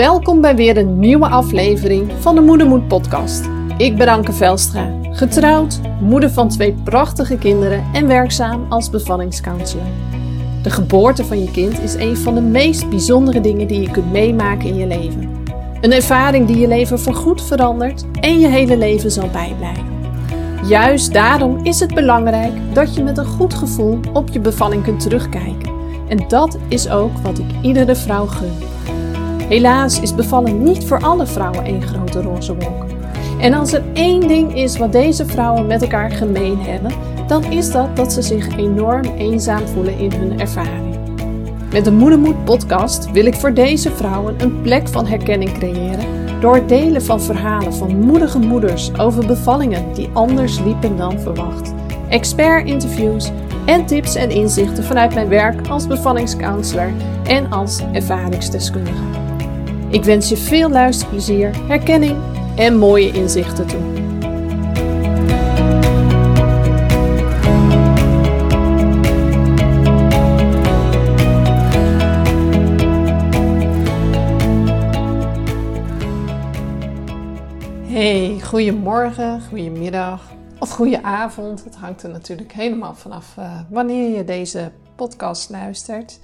Welkom bij weer een nieuwe aflevering van de Moedermoed podcast. Ik ben Anke Velstra, getrouwd, moeder van twee prachtige kinderen en werkzaam als bevallingscounselor. De geboorte van je kind is een van de meest bijzondere dingen die je kunt meemaken in je leven. Een ervaring die je leven voorgoed verandert en je hele leven zal bijblijven. Juist daarom is het belangrijk dat je met een goed gevoel op je bevalling kunt terugkijken. En dat is ook wat ik iedere vrouw gun. Helaas is bevallen niet voor alle vrouwen één grote roze wolk. En als er één ding is wat deze vrouwen met elkaar gemeen hebben, dan is dat dat ze zich enorm eenzaam voelen in hun ervaring. Met de Moedermoed podcast wil ik voor deze vrouwen een plek van herkenning creëren door het delen van verhalen van moedige moeders over bevallingen die anders liepen dan verwacht. Expert-interviews en tips en inzichten vanuit mijn werk als bevallingscounselor en als ervaringsdeskundige. Ik wens je veel luisterplezier, herkenning en mooie inzichten toe. Hey, goedemorgen, goedemiddag of goede avond. Het hangt er natuurlijk helemaal vanaf uh, wanneer je deze podcast luistert.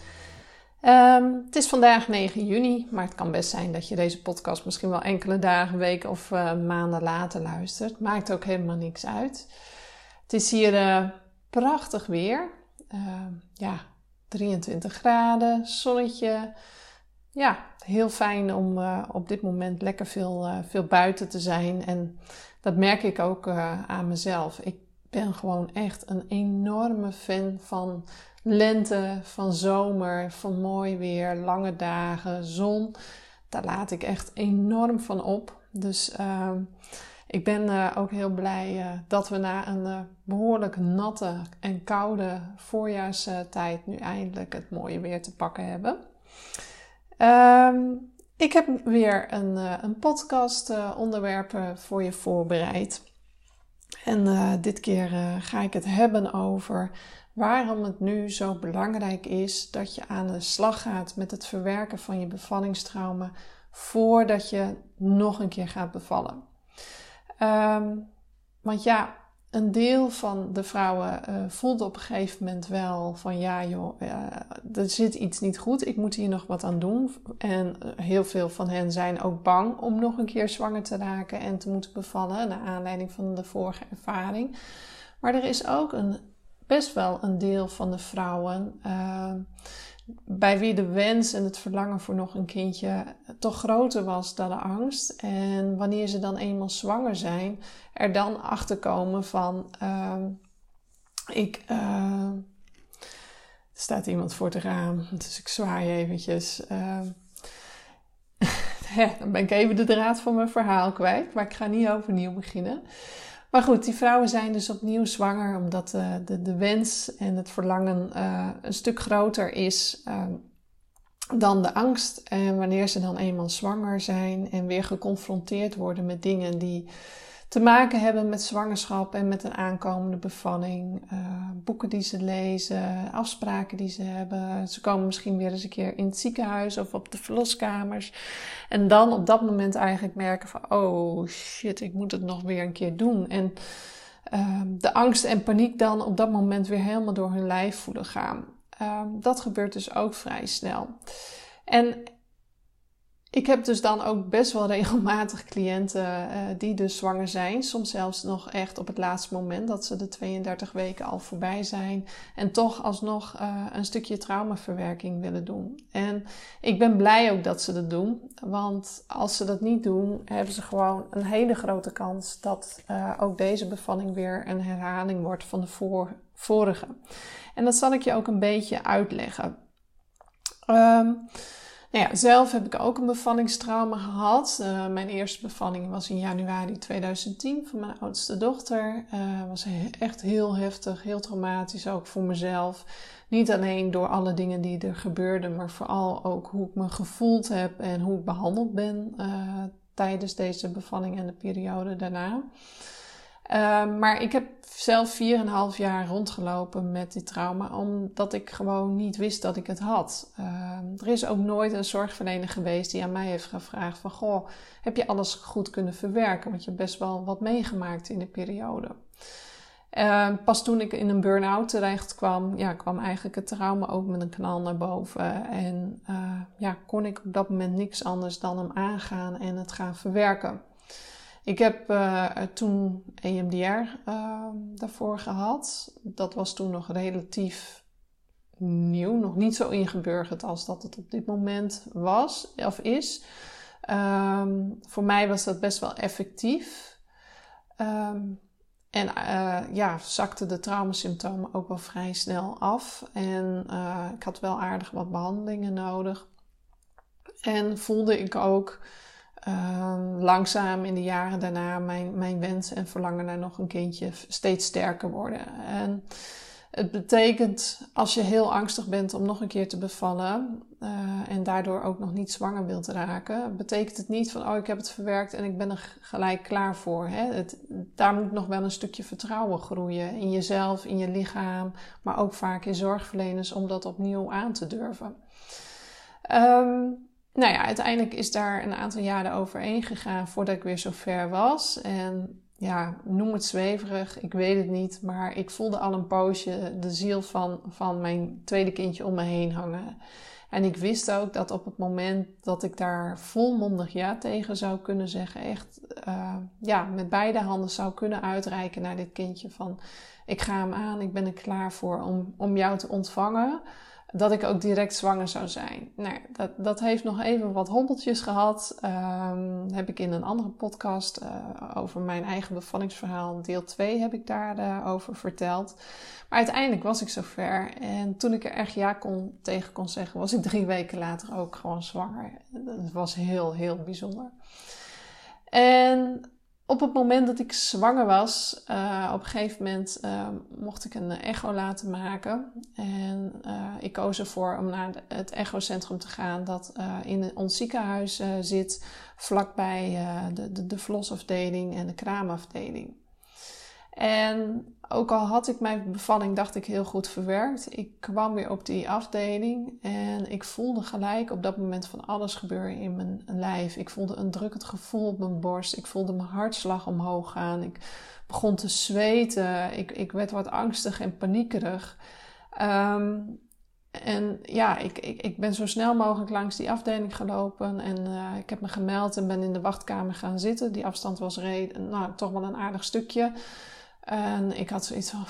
Um, het is vandaag 9 juni, maar het kan best zijn dat je deze podcast misschien wel enkele dagen, weken of uh, maanden later luistert. Maakt ook helemaal niks uit. Het is hier uh, prachtig weer. Uh, ja, 23 graden, zonnetje. Ja, heel fijn om op dit moment lekker veel, veel buiten te zijn. En dat merk ik ook aan mezelf. Ik ben gewoon echt een enorme fan van lente, van zomer, van mooi weer, lange dagen, zon. Daar laat ik echt enorm van op. Dus uh, ik ben uh, ook heel blij uh, dat we na een uh, behoorlijk natte en koude voorjaarstijd nu eindelijk het mooie weer te pakken hebben. Um, ik heb weer een, een podcast onderwerpen voor je voorbereid. En dit keer ga ik het hebben over waarom het nu zo belangrijk is dat je aan de slag gaat met het verwerken van je bevallingstrauma voordat je nog een keer gaat bevallen. Um, want ja, een deel van de vrouwen uh, voelt op een gegeven moment wel van ja joh, uh, er zit iets niet goed, ik moet hier nog wat aan doen. En uh, heel veel van hen zijn ook bang om nog een keer zwanger te raken en te moeten bevallen, naar aanleiding van de vorige ervaring. Maar er is ook een best wel een deel van de vrouwen uh, bij wie de wens en het verlangen voor nog een kindje toch groter was dan de angst. En wanneer ze dan eenmaal zwanger zijn, er dan achter komen van uh, ik. Er staat iemand voor het raam, dus ik zwaai eventjes. dan ben ik even de draad van mijn verhaal kwijt, maar ik ga niet overnieuw beginnen. Maar goed, die vrouwen zijn dus opnieuw zwanger omdat uh, de, de wens en het verlangen uh, een stuk groter is uh, dan de angst. En wanneer ze dan eenmaal zwanger zijn en weer geconfronteerd worden met dingen die te maken hebben met zwangerschap en met een aankomende bevalling. Uh, boeken die ze lezen, afspraken die ze hebben. Ze komen misschien weer eens een keer in het ziekenhuis of op de verloskamers. En dan op dat moment eigenlijk merken van, oh shit, ik moet het nog weer een keer doen. En uh, de angst en paniek dan op dat moment weer helemaal door hun lijf voelen gaan. Uh, dat gebeurt dus ook vrij snel. En ik heb dus dan ook best wel regelmatig cliënten uh, die dus zwanger zijn. Soms zelfs nog echt op het laatste moment dat ze de 32 weken al voorbij zijn. En toch alsnog uh, een stukje traumaverwerking willen doen. En ik ben blij ook dat ze dat doen. Want als ze dat niet doen, hebben ze gewoon een hele grote kans dat uh, ook deze bevalling weer een herhaling wordt van de voor, vorige. En dat zal ik je ook een beetje uitleggen. Um, nou ja, zelf heb ik ook een bevallingstrauma gehad. Uh, mijn eerste bevalling was in januari 2010 van mijn oudste dochter. Uh, was echt heel heftig, heel traumatisch ook voor mezelf. Niet alleen door alle dingen die er gebeurden, maar vooral ook hoe ik me gevoeld heb en hoe ik behandeld ben uh, tijdens deze bevalling en de periode daarna. Ehm, maar ik heb zelf 4,5 jaar rondgelopen met dit trauma, omdat ik gewoon niet wist dat ik het had. Ehm, er is ook nooit een zorgverlener geweest die aan mij heeft gevraagd van, goh, heb je alles goed kunnen verwerken? Want je hebt best wel wat meegemaakt in de periode. Ehm, pas toen ik in een burn-out terecht kwam, ja, kwam eigenlijk het trauma ook met een knal naar boven. En uh, ja, kon ik op dat moment niks anders dan hem aangaan en het gaan verwerken. Ik heb uh, toen EMDR ehm, daarvoor gehad. Dat was toen nog relatief nieuw, nog niet zo ingeburgerd als dat het op dit moment was of is. Um, voor mij was dat best wel effectief. Um, en uh, ja, zakten de traumasymptomen ook wel vrij snel af. En uh, ik had wel aardig wat behandelingen nodig. En voelde ik ook uh, langzaam in de jaren daarna mijn, mijn wens en verlangen naar nog een kindje steeds sterker worden. En het betekent, als je heel angstig bent om nog een keer te bevallen uh, en daardoor ook nog niet zwanger wilt raken, betekent het niet van, oh, ik heb het verwerkt en ik ben er gelijk klaar voor. Hè? Het, daar moet nog wel een stukje vertrouwen groeien in jezelf, in je lichaam, maar ook vaak in zorgverleners om dat opnieuw aan te durven. Um, nou ja, uiteindelijk is daar een aantal jaren overheen gegaan voordat ik weer zo ver was. En ja, noem het zweverig, ik weet het niet, maar ik voelde al een poosje de ziel van, van mijn tweede kindje om me heen hangen. En ik wist ook dat op het moment dat ik daar volmondig ja tegen zou kunnen zeggen, echt uh, ja, met beide handen zou kunnen uitreiken naar dit kindje van ik ga hem aan, ik ben er klaar voor om, om jou te ontvangen dat ik ook direct zwanger zou zijn. Nou, dat, dat heeft nog even wat hobbeltjes gehad. Um, heb ik in een andere podcast uh, over mijn eigen bevallingsverhaal, deel 2, heb ik daarover over verteld. Maar uiteindelijk was ik zover. En toen ik er echt ja kon, tegen kon zeggen, was ik drie weken later ook gewoon zwanger. Dat was heel, heel bijzonder. En op het moment dat ik zwanger was, uh, op een gegeven moment uh, mocht ik een echo laten maken. En uh, ik koos ervoor om naar het echocentrum te gaan dat in ons ziekenhuis zit, vlakbij de, de, de verlosafdeling en de kraamafdeling. En ook al had ik mijn bevalling, dacht ik, heel goed verwerkt. Ik kwam weer op die afdeling en ik voelde gelijk op dat moment van alles gebeuren in mijn lijf. Ik voelde een drukkend gevoel op mijn borst. Ik voelde mijn hartslag omhoog gaan. Ik begon te zweten. Ik, ik werd wat angstig en paniekerig. Um, en ja, ik, ik, ik ben zo snel mogelijk langs die afdeling gelopen en uh, ik heb me gemeld en ben in de wachtkamer gaan zitten. Die afstand was reden, nou, toch wel een aardig stukje. En ik had zoiets van,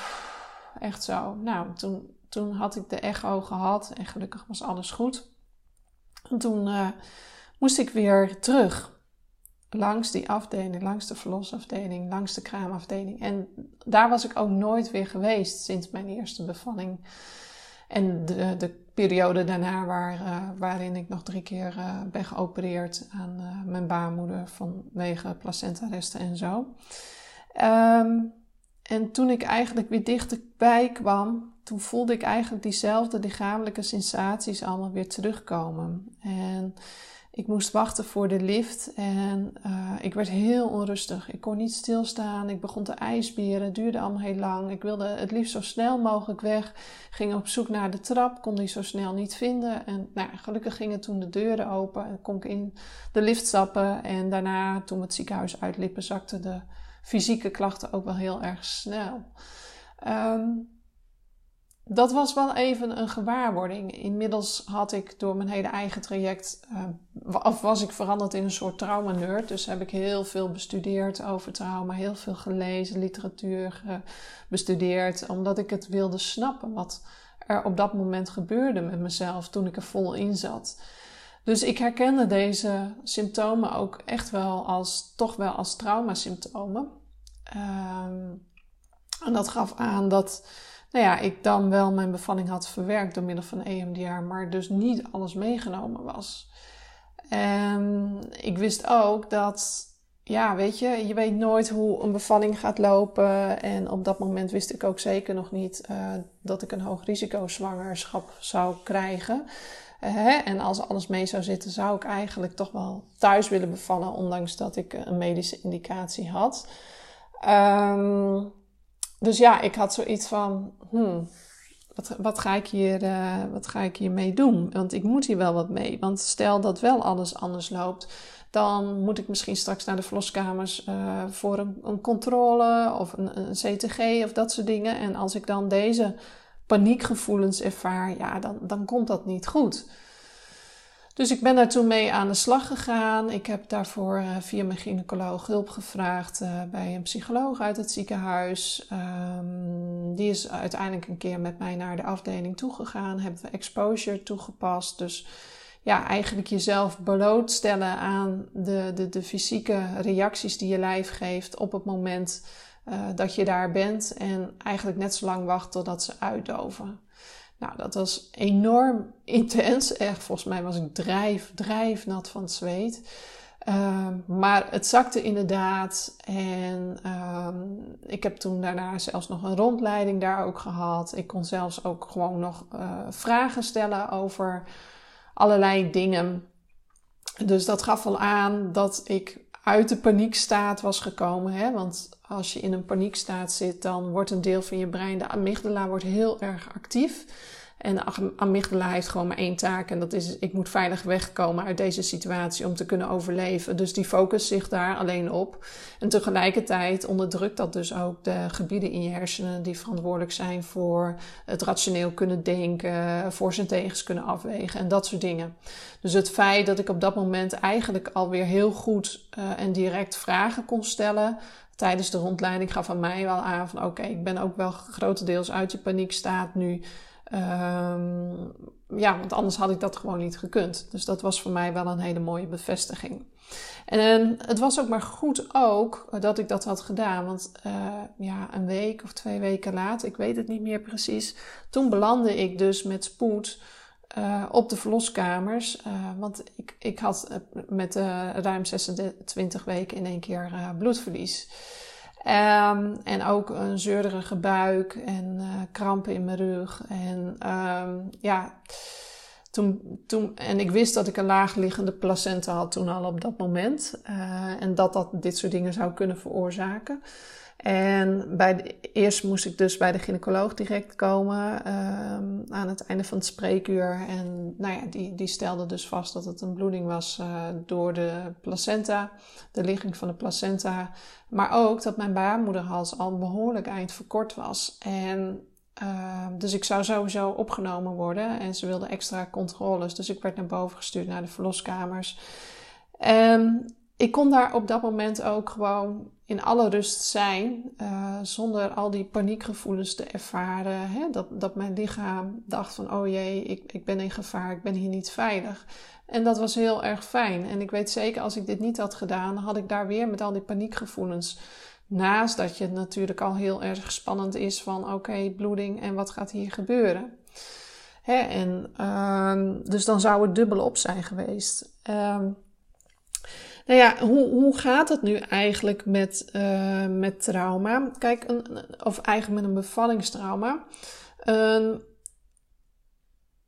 echt zo. Nou, toen, toen had ik de echo gehad en gelukkig was alles goed. En toen uh, moest ik weer terug. Langs die afdeling, langs de verlosafdeling, langs de kraamafdeling. En daar was ik ook nooit weer geweest sinds mijn eerste bevalling. En de, de periode daarna waar, uh, waarin ik nog drie keer uh, ben geopereerd aan mijn baarmoeder vanwege placentaresten en zo. Um, en toen ik eigenlijk weer dichterbij kwam, toen voelde ik eigenlijk diezelfde lichamelijke sensaties allemaal weer terugkomen. En ik moest wachten voor de lift en uh, ik werd heel onrustig. Ik kon niet stilstaan. Ik begon te ijsberen. Het duurde allemaal heel lang. Ik wilde het liefst zo snel mogelijk weg. Ging op zoek naar de trap. Kon die zo snel niet vinden. En nou, gelukkig gingen toen de deuren open. En kon ik in de lift stappen. En daarna, toen het ziekenhuis uitliepen, zakte de fysieke klachten ook wel heel erg snel. Um, dat was wel even een gewaarwording. Inmiddels had ik door mijn hele eigen traject, uh, of was ik veranderd in een soort trauma-nerd. Dus heb ik heel veel bestudeerd over trauma, heel veel gelezen, literatuur bestudeerd, omdat ik het wilde snappen wat er op dat moment gebeurde met mezelf toen ik er vol in zat. Dus ik herkende deze symptomen ook echt wel als, toch wel als traumasymptomen. Um, en dat gaf aan dat, nou ja, ik dan wel mijn bevalling had verwerkt door middel van EMDR, maar dus niet alles meegenomen was. En ik wist ook dat, ja, weet je, je weet nooit hoe een bevalling gaat lopen. En op dat moment wist ik ook zeker nog niet uh, dat ik een hoog risico zwangerschap zou krijgen. En als alles mee zou zitten, zou ik eigenlijk toch wel thuis willen bevallen, ondanks dat ik een medische indicatie had. Ehm, dus ja, ik had zoiets van, hmm, wat, wat, ga ik hier, uh, wat ga ik hiermee doen? Want ik moet hier wel wat mee. Want stel dat wel alles anders loopt, dan moet ik misschien straks naar de verloskamers uh, voor een, een, controle of een, een, CTG of dat soort dingen. En als ik dan deze paniekgevoelens ervaar, ja, dan, dan komt dat niet goed. Dus ik ben daar toen mee aan de slag gegaan. Ik heb daarvoor uh, via mijn gynaecoloog hulp gevraagd uh, bij een psycholoog uit het ziekenhuis. Um, die is uiteindelijk een keer met mij naar de afdeling toegegaan. Hebben we exposure toegepast. Dus ja, eigenlijk jezelf blootstellen aan de, de, de fysieke reacties die je lijf geeft op het moment uh, dat je daar bent. En eigenlijk net zo lang wachten totdat ze uitdoven. Nou, dat was enorm intens. Echt, volgens mij was ik drijf, drijfnat van het zweet. Uh, maar het zakte inderdaad. En uh, ik heb toen daarna zelfs nog een rondleiding daar ook gehad. Ik kon zelfs ook gewoon nog uh, vragen stellen over allerlei dingen. Dus dat gaf al aan dat ik uit de paniekstaat was gekomen. Hè? Want als je in een paniekstaat zit, dan wordt een deel van je brein, de amygdala, wordt heel erg actief. En de amygdala heeft gewoon maar één taak en dat is ik moet veilig wegkomen uit deze situatie om te kunnen overleven. Dus die focust zich daar alleen op. En tegelijkertijd onderdrukt dat dus ook de gebieden in je hersenen die verantwoordelijk zijn voor het rationeel kunnen denken, voor zijn tegens kunnen afwegen en dat soort dingen. Dus het feit dat ik op dat moment eigenlijk alweer heel goed uh, en direct vragen kon stellen, tijdens de rondleiding gaf aan mij wel aan van oké, ik ben ook wel grotendeels uit je paniekstaat nu. Um, ja, want anders had ik dat gewoon niet gekund. Dus dat was voor mij wel een hele mooie bevestiging. En het was ook maar goed ook dat ik dat had gedaan. Want uh, ja, een week of twee weken later, ik weet het niet meer precies. Toen belandde ik dus met spoed uh, op de verloskamers. Uh, want ik, ik had met ruim 26 weken in één keer bloedverlies. Um, en ook een zeurderige buik en krampen in mijn rug. En um, ja, toen, toen, en ik wist dat ik een laagliggende placenta had toen al op dat moment. En dat dat dit soort dingen zou kunnen veroorzaken. En bij de, eerst moest ik dus bij de gynaecoloog direct komen um, aan het einde van het spreekuur. En nou ja, die, die stelde dus vast dat het een bloeding was uh, door de placenta, de ligging van de placenta. Maar ook dat mijn baarmoederhals al behoorlijk eind verkort was. En uh, dus ik zou sowieso opgenomen worden en ze wilde extra controles. Dus ik werd naar boven gestuurd naar de verloskamers. En ik kon daar op dat moment ook gewoon in alle rust zijn, uh, zonder al die paniekgevoelens te ervaren. Hè? Dat, dat mijn lichaam dacht van, oh jee, ik, ik ben in gevaar, ik ben hier niet veilig. En dat was heel erg fijn. En ik weet zeker, als ik dit niet had gedaan, had ik daar weer met al die paniekgevoelens. Naast dat je het natuurlijk al heel erg spannend is van, oké, bloeding en wat gaat hier gebeuren? Hè? En, uh, dus dan zou het dubbel op zijn geweest. Uh, nou ja, hoe, hoe gaat het nu eigenlijk met, uh, met trauma? Kijk, of eigenlijk met een bevallingstrauma. Een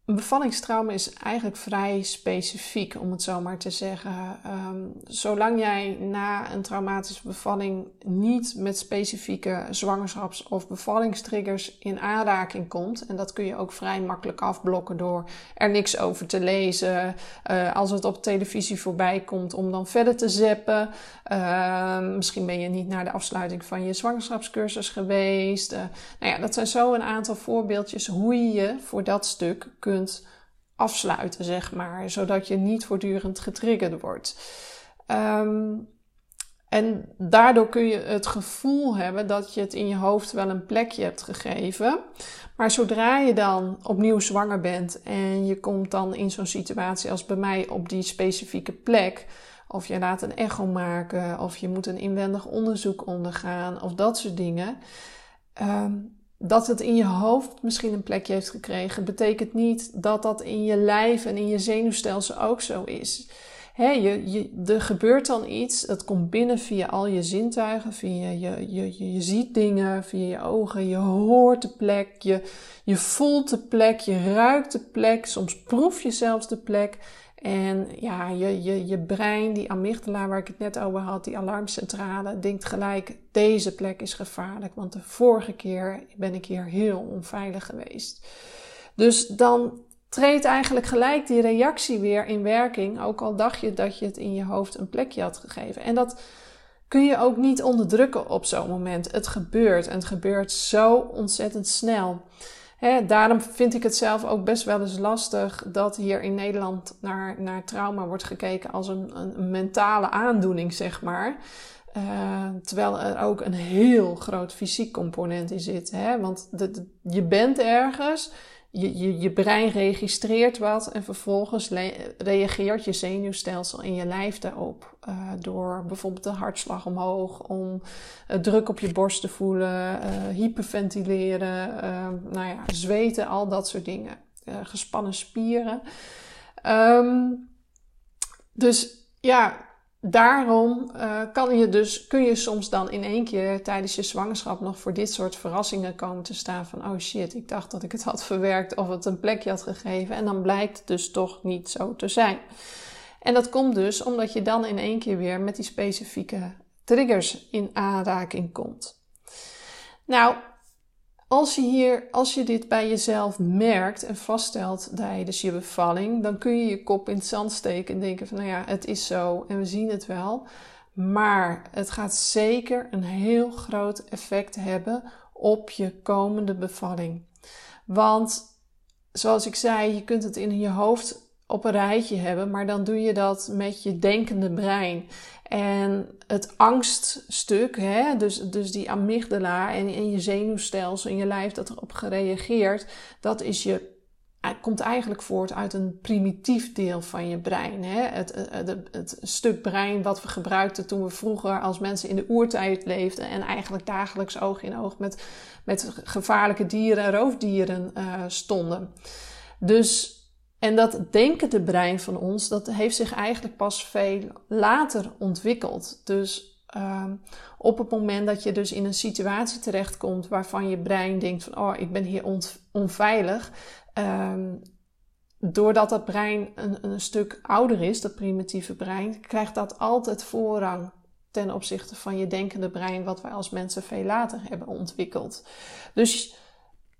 een bevallingstrauma is eigenlijk vrij specifiek, om het zo maar te zeggen. Um, zolang jij na een traumatische bevalling niet met specifieke zwangerschaps- of bevallingstriggers in aanraking komt, en dat kun je ook vrij makkelijk afblokken door er niks over te lezen, uh, als het op televisie voorbij komt, om dan verder te zeppen. Uh, misschien ben je niet naar de afsluiting van je zwangerschapscursus geweest. Uh, nou ja, dat zijn zo een aantal voorbeeldjes hoe je je voor dat stuk kunt afsluiten, zeg maar, zodat je niet voortdurend getriggerd wordt. Um, en daardoor kun je het gevoel hebben dat je het in je hoofd wel een plekje hebt gegeven. Maar zodra je dan opnieuw zwanger bent en je komt dan in zo'n situatie als bij mij op die specifieke plek, of je laat een echo maken, of je moet een inwendig onderzoek ondergaan, of dat soort dingen. Um, dat het in je hoofd misschien een plekje heeft gekregen, betekent niet dat dat in je lijf en in je zenuwstelsel ook zo is. He, je, je, er gebeurt dan iets, het komt binnen via al je zintuigen, via je, je, je, je ziet dingen, via je ogen, je hoort de plek, je, je voelt de plek, je ruikt de plek, soms proef je zelfs de plek. En ja, je, je, je brein, die amygdala waar ik het net over had, die alarmcentrale, denkt gelijk: deze plek is gevaarlijk, want de vorige keer ben ik hier heel onveilig geweest. Dus dan treedt eigenlijk gelijk die reactie weer in werking, ook al dacht je dat je het in je hoofd een plekje had gegeven. En dat kun je ook niet onderdrukken op zo'n moment. Het gebeurt en het gebeurt zo ontzettend snel. Daarom vind ik het zelf ook best wel eens lastig dat hier in Nederland naar, naar trauma wordt gekeken als een, een mentale aandoening, zeg maar. Uh, terwijl er ook een heel groot fysiek component in zit. Hè? Want de, je bent ergens, je, je, brein registreert wat en vervolgens reageert je zenuwstelsel in je lijf daarop. Uh, door bijvoorbeeld de hartslag omhoog, om uh, druk op je borst te voelen, uh, hyperventileren, nou ja, zweten, al dat soort dingen. gespannen spieren. Um, dus ja, daarom uh, kan je dus, kun je soms dan in één keer tijdens je zwangerschap nog voor dit soort verrassingen komen te staan van oh shit, ik dacht dat ik het had verwerkt of het een plekje had gegeven en dan blijkt het dus toch niet zo te zijn. En dat komt dus omdat je dan in één keer weer met die specifieke triggers in aanraking komt. Nou, als je, hier, als je dit bij jezelf merkt en vaststelt tijdens je bevalling, dan kun je je kop in het zand steken en denken van nou ja, het is zo en we zien het wel. Maar het gaat zeker een heel groot effect hebben op je komende bevalling. Want zoals ik zei, je kunt het in je hoofd op een rijtje hebben, maar dan doe je dat met je denkende brein. En het angststuk, hè, dus, dus die amygdala en, in je zenuwstelsel in je lijf dat erop gereageerd, dat is je, komt eigenlijk voort uit een primitief deel van je brein. Hè? Het, het, het, stuk brein wat we gebruikten toen we vroeger als mensen in de oertijd leefden en eigenlijk dagelijks oog in oog met, met gevaarlijke dieren en roofdieren uh, stonden. Dus en dat denkende brein van ons, dat heeft zich eigenlijk pas veel later ontwikkeld. Dus uh, op het moment dat je dus in een situatie terechtkomt waarvan je brein denkt van, oh, ik ben hier onveilig. Um, doordat dat brein een, een stuk ouder is, dat primitieve brein, krijgt dat altijd voorrang ten opzichte van je denkende brein, wat wij als mensen veel later hebben ontwikkeld. Dus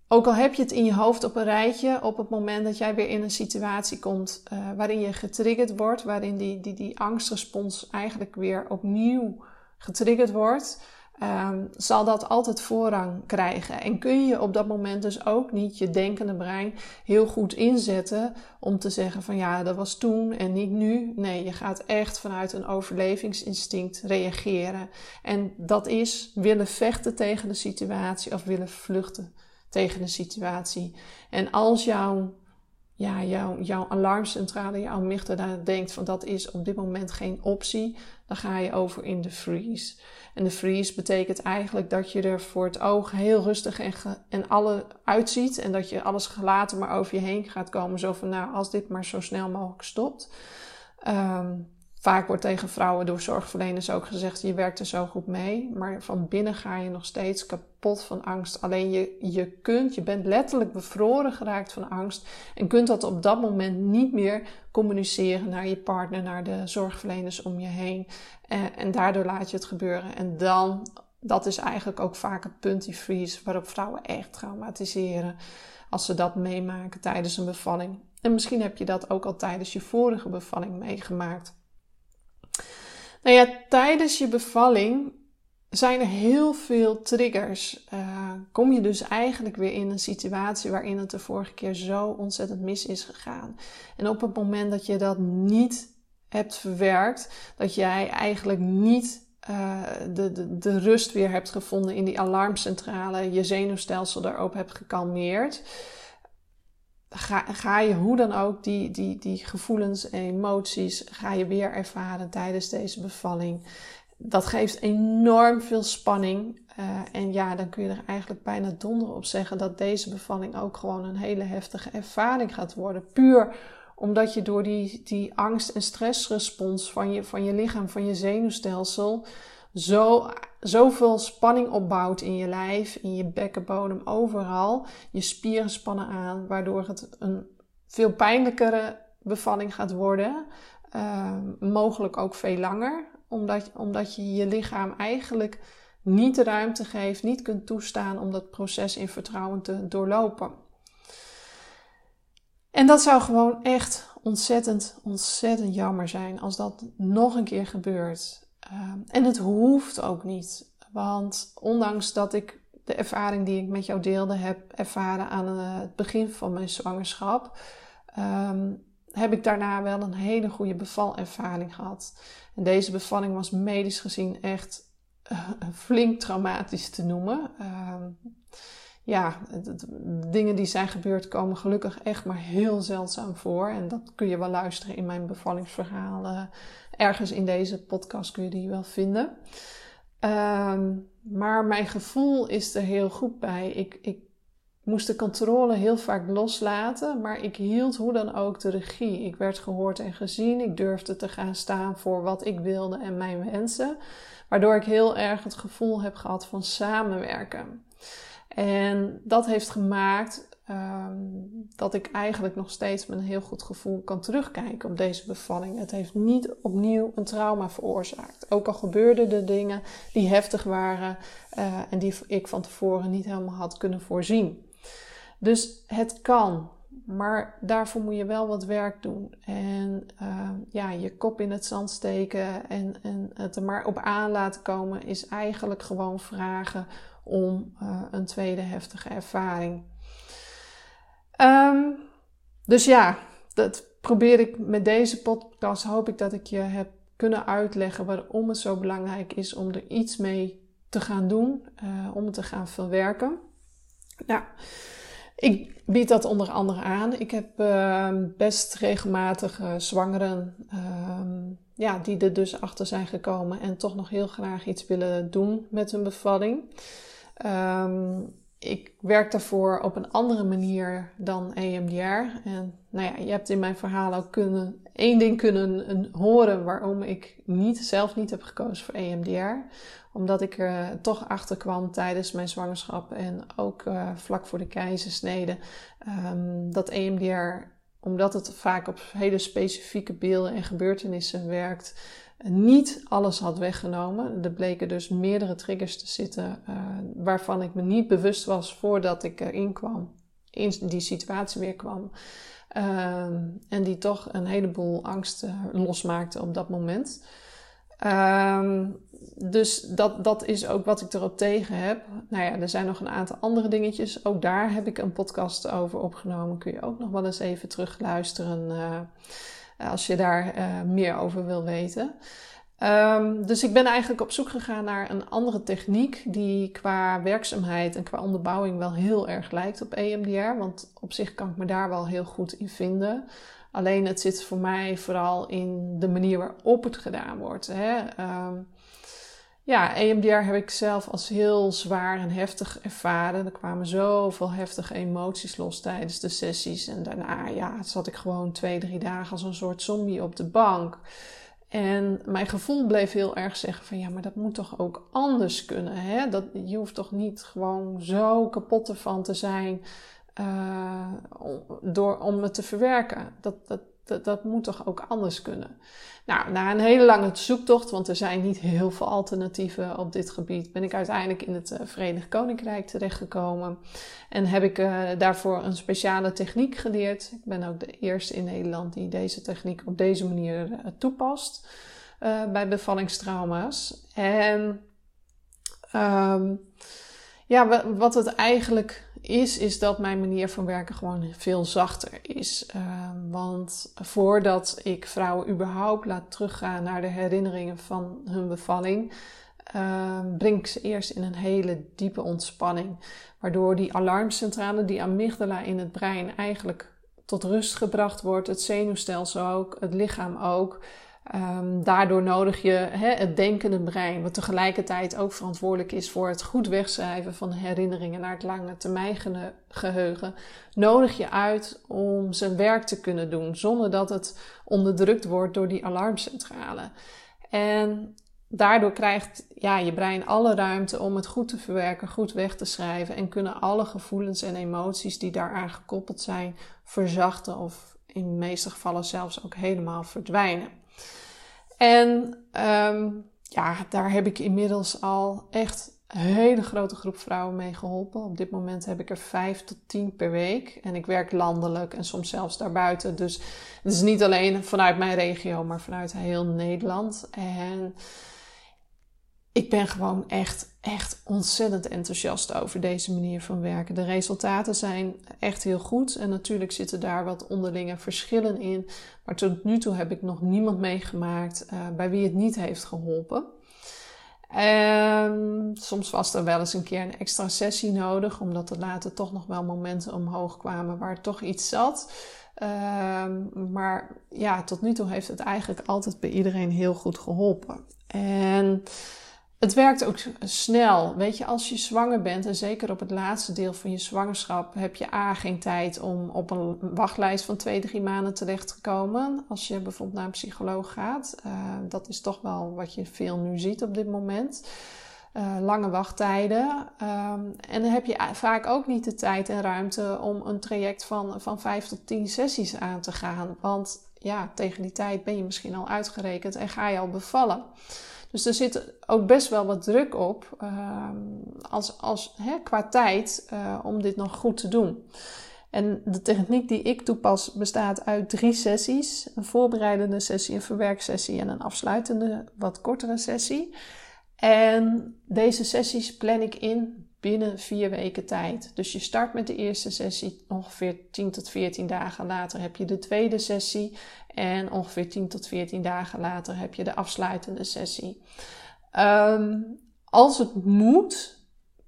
ook al heb je het in je hoofd op een rijtje, op het moment dat jij weer in een situatie komt uh, waarin je getriggerd wordt, waarin die, die, die angstrespons eigenlijk weer opnieuw getriggerd wordt, um, zal dat altijd voorrang krijgen. En kun je op dat moment dus ook niet je denkende brein heel goed inzetten om te zeggen van ja, dat was toen en niet nu. Nee, je gaat echt vanuit een overlevingsinstinct reageren. En dat is willen vechten tegen de situatie of willen vluchten tegen de situatie. En als jouw, ja, jouw, jouw alarmcentrale, jouw amygdala denkt van dat is op dit moment geen optie, dan ga je over in de freeze. En de freeze betekent eigenlijk dat je er voor het oog heel rustig en, en alle uitziet. En dat je alles gelaten maar over je heen gaat komen. Zo van nou, als dit maar zo snel mogelijk stopt. Um, Vaak wordt tegen vrouwen door zorgverleners ook gezegd: je werkt er zo goed mee. Maar van binnen ga je nog steeds kapot van angst. Alleen je, je kunt, je bent letterlijk bevroren geraakt van angst. En kunt dat op dat moment niet meer communiceren naar je partner, naar de zorgverleners om je heen. En, daardoor laat je het gebeuren. En dan, dat is eigenlijk ook vaak het punt die freeze, waarop vrouwen echt traumatiseren. Als ze dat meemaken tijdens een bevalling. En misschien heb je dat ook al tijdens je vorige bevalling meegemaakt. Nou ja, tijdens je bevalling zijn er heel veel triggers. Uh, kom je dus eigenlijk weer in een situatie waarin het de vorige keer zo ontzettend mis is gegaan. En op het moment dat je dat niet hebt verwerkt, dat jij eigenlijk niet uh, de, de, de rust weer hebt gevonden in die alarmcentrale, je zenuwstelsel daarop hebt gekalmeerd ga, ga je hoe dan ook die, die, die gevoelens en emoties ga je weer ervaren tijdens deze bevalling. Dat geeft enorm veel spanning. Uh, en ja, dan kun je er eigenlijk bijna donder op zeggen dat deze bevalling ook gewoon een hele heftige ervaring gaat worden. Puur omdat je door die, die angst- en stressrespons van je, van je lichaam, van je zenuwstelsel, zo, zoveel spanning opbouwt in je lijf, in je bekkenbodem, overal. Je spieren spannen aan, waardoor het een veel pijnlijkere bevalling gaat worden. Ehm, mogelijk ook veel langer, omdat, omdat je je lichaam eigenlijk niet de ruimte geeft, niet kunt toestaan om dat proces in vertrouwen te doorlopen. En dat zou gewoon echt ontzettend, ontzettend jammer zijn als dat nog een keer gebeurt. Ehm, en het hoeft ook niet. Want ondanks dat ik de ervaring die ik met jou deelde heb ervaren aan eh, het begin van mijn zwangerschap, ehm, heb ik daarna wel een hele goede bevalervaring gehad. En deze bevalling was medisch gezien echt uh, flink traumatisch te noemen. Ehm, ja, dingen die zijn gebeurd komen gelukkig echt maar heel zeldzaam voor. En dat kun je wel luisteren in mijn bevallingsverhalen. Ergens in deze podcast kun je die wel vinden. Ehm, maar mijn gevoel is er heel goed bij. Ik, ik moest de controle heel vaak loslaten, maar ik hield hoe dan ook de regie. Ik werd gehoord en gezien. Ik durfde te gaan staan voor wat ik wilde en mijn wensen. Waardoor ik heel erg het gevoel heb gehad van samenwerken. En dat heeft gemaakt um, dat ik eigenlijk nog steeds met een heel goed gevoel kan terugkijken op deze bevalling. Het heeft niet opnieuw een trauma veroorzaakt. Ook al gebeurden er dingen die heftig waren uh, en die ik van tevoren niet helemaal had kunnen voorzien. Dus het kan, maar daarvoor moet je wel wat werk doen. En uh, ja, je kop in het zand steken en, en het er maar op aan laten komen is eigenlijk gewoon vragen om uh, een tweede heftige ervaring. Um, dus ja, dat probeer ik met deze podcast. Hoop ik dat ik je heb kunnen uitleggen waarom het zo belangrijk is om er iets mee te gaan doen, uh, om te gaan verwerken. Nou, ik bied dat onder andere aan. Ik heb uh, best regelmatig uh, zwangeren ja, die er dus achter zijn gekomen en toch nog heel graag iets willen doen met hun bevalling. Um, ik werk daarvoor op een andere manier dan EMDR. En nou ja, je hebt in mijn verhaal ook kunnen, één ding kunnen horen waarom ik niet, zelf niet heb gekozen voor EMDR. Omdat ik er toch achter kwam tijdens mijn zwangerschap en ook uh, vlak voor de keizersnede. Um, dat EMDR, omdat het vaak op hele specifieke beelden en gebeurtenissen werkt, niet alles had weggenomen. Er bleken dus meerdere triggers te zitten uh, waarvan ik me niet bewust was voordat ik erin kwam, in die situatie weer kwam. Uh, en die toch een heleboel angst uh, losmaakte op dat moment. Ehm, dus dat, dat is ook wat ik erop tegen heb. Nou ja, er zijn nog een aantal andere dingetjes. Ook daar heb ik een podcast over opgenomen. Kun je ook nog wel eens even terugluisteren. Uh, eh, als je daar uh, meer over wil weten. Um, dus ik ben eigenlijk op zoek gegaan naar een andere techniek die qua werkzaamheid en qua onderbouwing wel heel erg lijkt op EMDR. Want op zich kan ik me daar wel heel goed in vinden. Alleen het zit voor mij vooral in de manier waarop het gedaan wordt. Hè. Um, ja, EMDR heb ik zelf als heel zwaar en heftig ervaren. Er kwamen zoveel heftige emoties los tijdens de sessies. En daarna ja, zat ik gewoon twee, drie dagen als een soort zombie op de bank. En mijn gevoel bleef heel erg zeggen van ja, maar dat moet toch ook anders kunnen. Hè? Dat, je hoeft toch niet gewoon zo kapot ervan te zijn uh, door, om het te verwerken. Dat, dat, dat, dat moet toch ook anders kunnen. Nou, na een hele lange zoektocht, want er zijn niet heel veel alternatieven op dit gebied, ben ik uiteindelijk in het uh, Verenigd Koninkrijk terechtgekomen. En heb ik uh, daarvoor een speciale techniek geleerd. Ik ben ook de eerste in Nederland die deze techniek op deze manier uh, toepast bij bevallingstrauma's. En um, ja, wat het eigenlijk is, is dat mijn manier van werken gewoon veel zachter is. Uh, want voordat ik vrouwen überhaupt laat teruggaan naar de herinneringen van hun bevalling, uh, breng ik ze eerst in een hele diepe ontspanning. Waardoor die alarmcentrale, die amygdala in het brein, eigenlijk tot rust gebracht wordt. Het zenuwstelsel ook, het lichaam ook. Um, daardoor nodig je het denkende brein, wat tegelijkertijd ook verantwoordelijk is voor het goed wegschrijven van herinneringen naar het lange termijn geheugen, nodig je uit om zijn werk te kunnen doen zonder dat het onderdrukt wordt door die alarmcentrale. En daardoor krijgt ja, je brein alle ruimte om het goed te verwerken, goed weg te schrijven en kunnen alle gevoelens en emoties die daaraan gekoppeld zijn verzachten of in de meeste gevallen zelfs ook helemaal verdwijnen. En ehm, ja, daar heb ik inmiddels al echt een hele grote groep vrouwen mee geholpen. Op dit moment heb ik er vijf tot tien per week. En ik werk landelijk en soms zelfs daarbuiten. Dus het is niet alleen vanuit mijn regio, maar vanuit heel Nederland. En ik ben gewoon echt, echt ontzettend enthousiast over deze manier van werken. De resultaten zijn echt heel goed. En natuurlijk zitten daar wat onderlinge verschillen in. Maar tot nu toe heb ik nog niemand meegemaakt uh, bij wie het niet heeft geholpen. En soms was er wel eens een keer een extra sessie nodig, omdat er later toch nog wel momenten omhoog kwamen waar toch iets zat. Um, maar ja, tot nu toe heeft het eigenlijk altijd bij iedereen heel goed geholpen. En het werkt ook snel. Weet je, als je zwanger bent, en zeker op het laatste deel van je zwangerschap, heb je A geen tijd om op een wachtlijst van twee, drie maanden terecht te komen. Als je bijvoorbeeld naar een psycholoog gaat. Uh, dat is toch wel wat je veel nu ziet op dit moment. Uh, lange wachttijden. Um, en dan heb je vaak ook niet de tijd en ruimte om een traject van, van vijf tot tien sessies aan te gaan. Want ja, tegen die tijd ben je misschien al uitgerekend en ga je al bevallen. Dus er zit ook best wel wat druk op uh, als, als, hè, qua tijd uh, om dit nog goed te doen. En de techniek die ik toepas bestaat uit drie sessies: een voorbereidende sessie, een verwerksessie en een afsluitende, wat kortere sessie. En deze sessies plan ik in binnen vier weken tijd. Dus je start met de eerste sessie, ongeveer 10 tot 14 dagen later heb je de tweede sessie en ongeveer 10 tot 14 dagen later heb je de afsluitende sessie. Um, als het moet,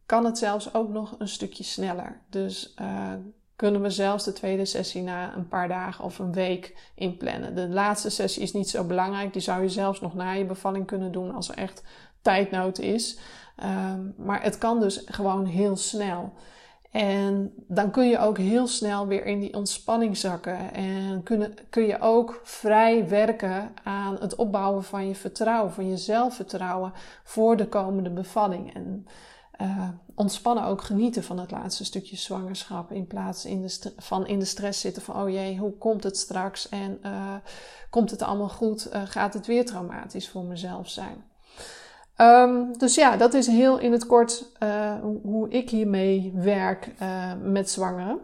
kan het zelfs ook nog een stukje sneller. Dus uh, kunnen we zelfs de tweede sessie na een paar dagen of een week inplannen. De laatste sessie is niet zo belangrijk. Die zou je zelfs nog na je bevalling kunnen doen als er echt tijdnood is. Um, maar het kan dus gewoon heel snel. En dan kun je ook heel snel weer in die ontspanning zakken. En kun, kun je ook vrij werken aan het opbouwen van je vertrouwen, van je zelfvertrouwen voor de komende bevalling. En uh, ontspannen ook genieten van het laatste stukje zwangerschap. In plaats in de van in de stress zitten van, oh jee, hoe komt het straks? En uh, komt het allemaal goed? Uh, gaat het weer traumatisch voor mezelf zijn? Um, dus ja, dat is heel in het kort uh, hoe ik hiermee werk uh, met zwangeren.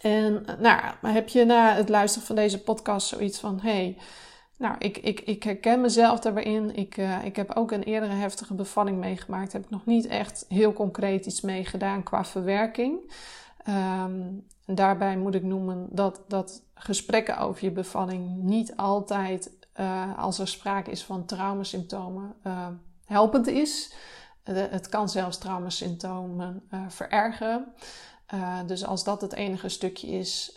En nou, heb je na het luisteren van deze podcast zoiets van: hey, nou, ik, ik, ik herken mezelf daarbij Ik, ik heb ook een eerdere heftige bevalling meegemaakt. Heb ik nog niet echt heel concreet iets mee gedaan qua verwerking. Um, daarbij moet ik noemen dat, dat gesprekken over je bevalling niet altijd, als er sprake is van traumasymptomen, helpend is. het kan zelfs traumasymptomen uh, verergeren. Uh, dus als dat het enige stukje is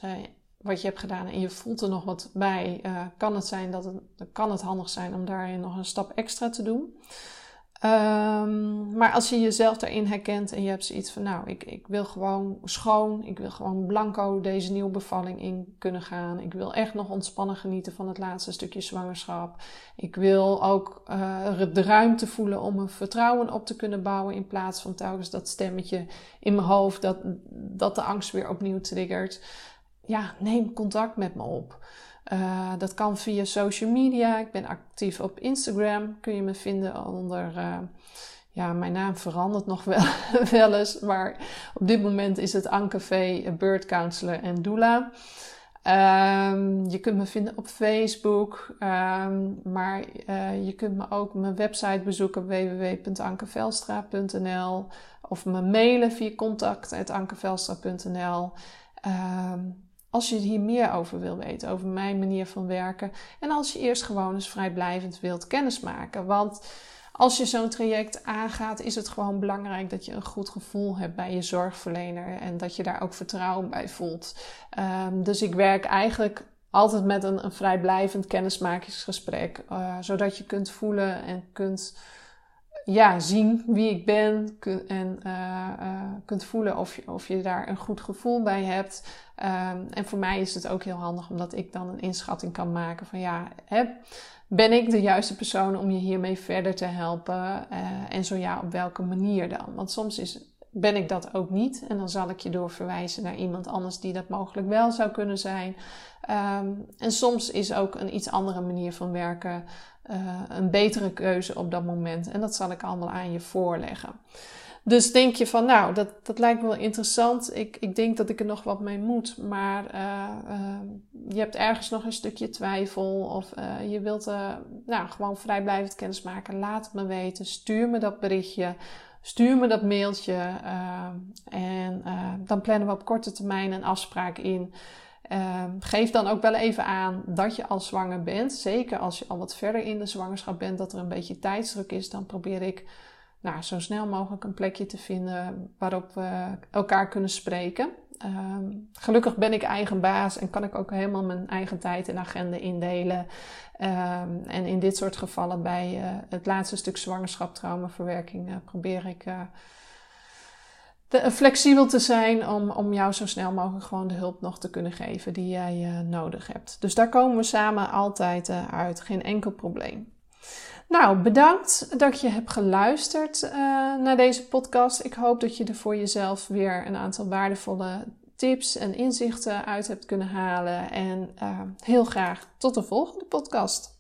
wat je hebt gedaan en je voelt er nog wat bij, kan het zijn dat het, kan het handig zijn om daarin nog een stap extra te doen. Um, maar als je jezelf daarin herkent en je hebt zoiets van, nou, ik, ik wil gewoon schoon, ik wil gewoon blanco deze nieuwe bevalling in kunnen gaan. Ik wil echt nog ontspannen genieten van het laatste stukje zwangerschap. Ik wil ook uh, de ruimte voelen om een vertrouwen op te kunnen bouwen in plaats van telkens dat stemmetje in mijn hoofd dat, dat de angst weer opnieuw triggert. Ja, neem contact met me op. Uh, dat kan via social media. Ik ben actief op Instagram. Kun je me vinden onder. Uh, ja, mijn naam verandert nog wel, wel eens. Maar op dit moment is het Anke V. Bird Counselor en Doula. Um, je kunt me vinden op Facebook. Um, maar je kunt me ook mijn website bezoeken www.ankevelstra.nl of me mailen via contact.ankevelstra.nl. Um, als je hier meer over wil weten, over mijn manier van werken. En als je eerst gewoon eens vrijblijvend wilt kennismaken. Want als je zo'n traject aangaat, is het gewoon belangrijk dat je een goed gevoel hebt bij je zorgverlener. En dat je daar ook vertrouwen bij voelt. Um, dus ik werk eigenlijk altijd met een, een vrijblijvend kennismakingsgesprek. Uh, zodat je kunt voelen en kunt ja, zien wie ik ben en uh, uh, kunt voelen of je, of je daar een goed gevoel bij hebt. Um, en voor mij is het ook heel handig omdat ik dan een inschatting kan maken van ja, hè, ben ik de juiste persoon om je hiermee verder te helpen? Uh, en zo ja, op welke manier dan? Want soms is ben ik dat ook niet. En dan zal ik je doorverwijzen naar iemand anders die dat mogelijk wel zou kunnen zijn. Ehm, en soms is ook een iets andere manier van werken uh, een betere keuze op dat moment. En dat zal ik allemaal aan je voorleggen. Dus denk je van, nou, dat, dat lijkt me wel interessant. Ik, ik denk dat ik er nog wat mee moet. Maar uh, uh, je hebt ergens nog een stukje twijfel. Of je wilt nou, gewoon vrijblijvend kennis maken. Laat het me weten. Stuur me dat berichtje. Stuur me dat mailtje. en dan plannen we op korte termijn een afspraak in. Geef dan ook wel even aan dat je al zwanger bent. Zeker als je al wat verder in de zwangerschap bent, dat er een beetje tijdsdruk is. Dan probeer ik nou, zo snel mogelijk een plekje te vinden waarop we elkaar kunnen spreken. Um, gelukkig ben ik eigen baas en kan ik ook helemaal mijn eigen tijd en agenda indelen. Um, en in dit soort gevallen, bij uh, het laatste stuk zwangerschap, traumaverwerking, uh, probeer ik uh, de, flexibel te zijn om, om jou zo snel mogelijk gewoon de hulp nog te kunnen geven die jij nodig hebt. Dus daar komen we samen altijd uit, geen enkel probleem. Nou, bedankt dat je hebt geluisterd naar deze podcast. Ik hoop dat je er voor jezelf weer een aantal waardevolle tips en inzichten uit hebt kunnen halen. En heel graag tot de volgende podcast.